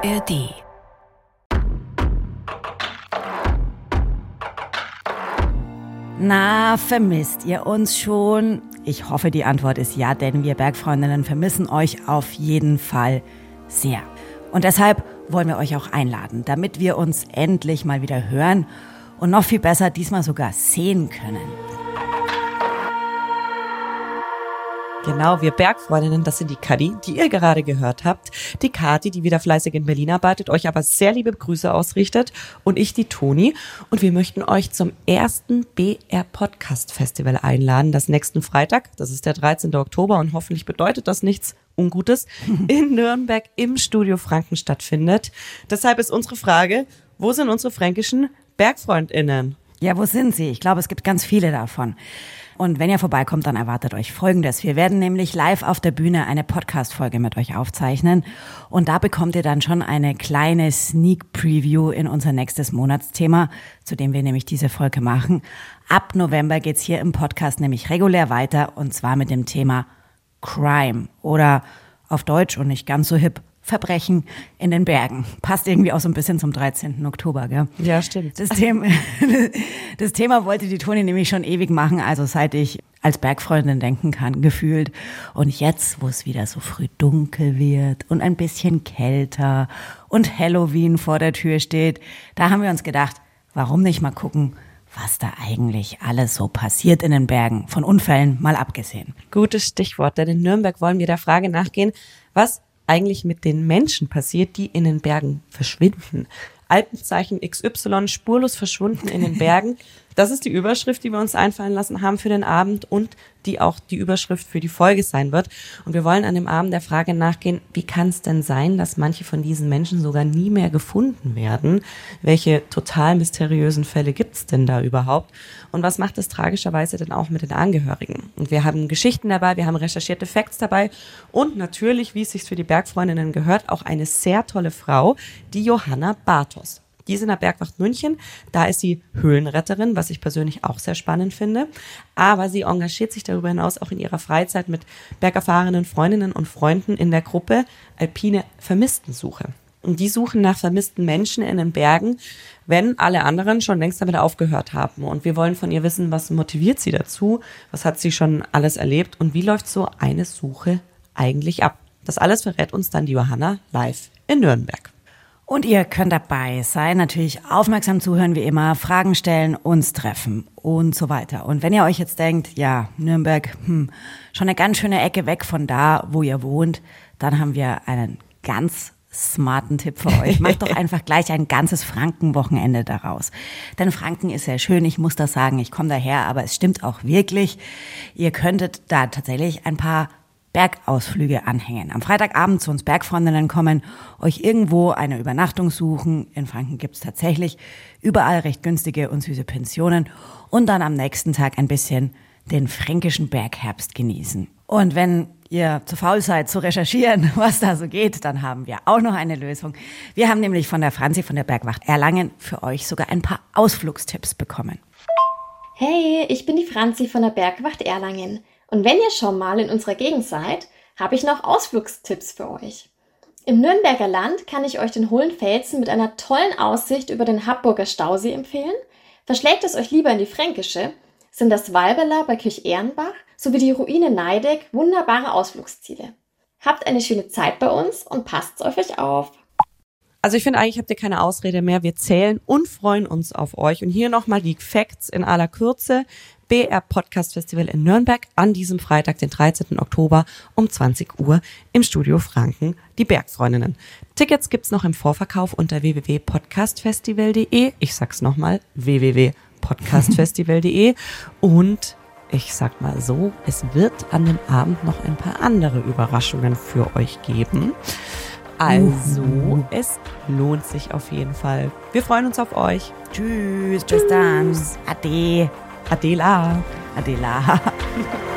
ARD. Na, vermisst ihr uns schon? Ich hoffe, die Antwort ist ja, denn wir Bergfreundinnen vermissen euch auf jeden Fall sehr. Und deshalb wollen wir euch auch einladen, damit wir uns endlich mal wieder hören und noch viel besser diesmal sogar sehen können. Genau, wir Bergfreundinnen, das sind die Kadi, die ihr gerade gehört habt, die Kati, die wieder fleißig in Berlin arbeitet, euch aber sehr liebe Grüße ausrichtet und ich, die Toni. Und wir möchten euch zum ersten BR Podcast Festival einladen, das nächsten Freitag, das ist der 13. Oktober und hoffentlich bedeutet das nichts Ungutes, in Nürnberg im Studio Franken stattfindet. Deshalb ist unsere Frage, wo sind unsere fränkischen Bergfreundinnen? Ja, wo sind sie? Ich glaube, es gibt ganz viele davon. Und wenn ihr vorbeikommt, dann erwartet euch Folgendes. Wir werden nämlich live auf der Bühne eine Podcast-Folge mit euch aufzeichnen. Und da bekommt ihr dann schon eine kleine Sneak Preview in unser nächstes Monatsthema, zu dem wir nämlich diese Folge machen. Ab November geht's hier im Podcast nämlich regulär weiter und zwar mit dem Thema Crime oder auf Deutsch und nicht ganz so hip Verbrechen in den Bergen. Passt irgendwie auch so ein bisschen zum 13. Oktober, gell? Ja, stimmt. Das Thema, das Thema wollte die Toni nämlich schon ewig machen, also seit ich als Bergfreundin denken kann, gefühlt. Und jetzt, wo es wieder so früh dunkel wird und ein bisschen kälter und Halloween vor der Tür steht, da haben wir uns gedacht, warum nicht mal gucken, was da eigentlich alles so passiert in den Bergen, von Unfällen mal abgesehen. Gutes Stichwort, denn in Nürnberg wollen wir der Frage nachgehen, was eigentlich mit den Menschen passiert, die in den Bergen verschwinden. Alpenzeichen XY spurlos verschwunden in den Bergen. Das ist die Überschrift, die wir uns einfallen lassen haben für den Abend und die auch die Überschrift für die Folge sein wird. Und wir wollen an dem Abend der Frage nachgehen, wie kann es denn sein, dass manche von diesen Menschen sogar nie mehr gefunden werden? Welche total mysteriösen Fälle gibt es denn da überhaupt? Und was macht es tragischerweise denn auch mit den Angehörigen? Und wir haben Geschichten dabei, wir haben recherchierte Facts dabei und natürlich, wie es sich für die Bergfreundinnen gehört, auch eine sehr tolle Frau, die Johanna Bartos. Die ist in der Bergwacht München. Da ist sie Höhlenretterin, was ich persönlich auch sehr spannend finde. Aber sie engagiert sich darüber hinaus auch in ihrer Freizeit mit bergerfahrenen Freundinnen und Freunden in der Gruppe Alpine Vermisstensuche. Und die suchen nach vermissten Menschen in den Bergen, wenn alle anderen schon längst damit aufgehört haben. Und wir wollen von ihr wissen, was motiviert sie dazu, was hat sie schon alles erlebt und wie läuft so eine Suche eigentlich ab. Das alles verrät uns dann die Johanna live in Nürnberg. Und ihr könnt dabei sein, natürlich aufmerksam zuhören wie immer, Fragen stellen, uns treffen und so weiter. Und wenn ihr euch jetzt denkt, ja, Nürnberg, hm, schon eine ganz schöne Ecke weg von da, wo ihr wohnt, dann haben wir einen ganz smarten Tipp für euch. Macht doch einfach gleich ein ganzes Frankenwochenende daraus. Denn Franken ist sehr schön, ich muss das sagen, ich komme daher, aber es stimmt auch wirklich. Ihr könntet da tatsächlich ein paar Bergausflüge anhängen. Am Freitagabend zu uns Bergfreundinnen kommen, euch irgendwo eine Übernachtung suchen. In Franken gibt's tatsächlich überall recht günstige und süße Pensionen und dann am nächsten Tag ein bisschen den fränkischen Bergherbst genießen. Und wenn ihr zu faul seid zu recherchieren, was da so geht, dann haben wir auch noch eine Lösung. Wir haben nämlich von der Franzi von der Bergwacht Erlangen für euch sogar ein paar Ausflugstipps bekommen. Hey, ich bin die Franzi von der Bergwacht Erlangen. Und wenn ihr schon mal in unserer Gegend seid, habe ich noch Ausflugstipps für euch. Im Nürnberger Land kann ich euch den hohlen Felsen mit einer tollen Aussicht über den Habburger Stausee empfehlen. Verschlägt es euch lieber in die Fränkische, sind das Walberler bei Kirch-Ehrenbach sowie die Ruine Neideck wunderbare Ausflugsziele. Habt eine schöne Zeit bei uns und passt auf euch auf. Also ich finde eigentlich habt ihr keine Ausrede mehr. Wir zählen und freuen uns auf euch. Und hier nochmal die Facts in aller Kürze. BR Podcast Festival in Nürnberg an diesem Freitag, den 13. Oktober um 20 Uhr im Studio Franken, die Bergfreundinnen. Tickets gibt's noch im Vorverkauf unter www.podcastfestival.de. Ich sag's nochmal, www.podcastfestival.de. Und ich sag mal so, es wird an dem Abend noch ein paar andere Überraschungen für euch geben. Also, uh. es lohnt sich auf jeden Fall. Wir freuen uns auf euch. Tschüss, Tschüss. bis dann. Ade. Adela. Adela.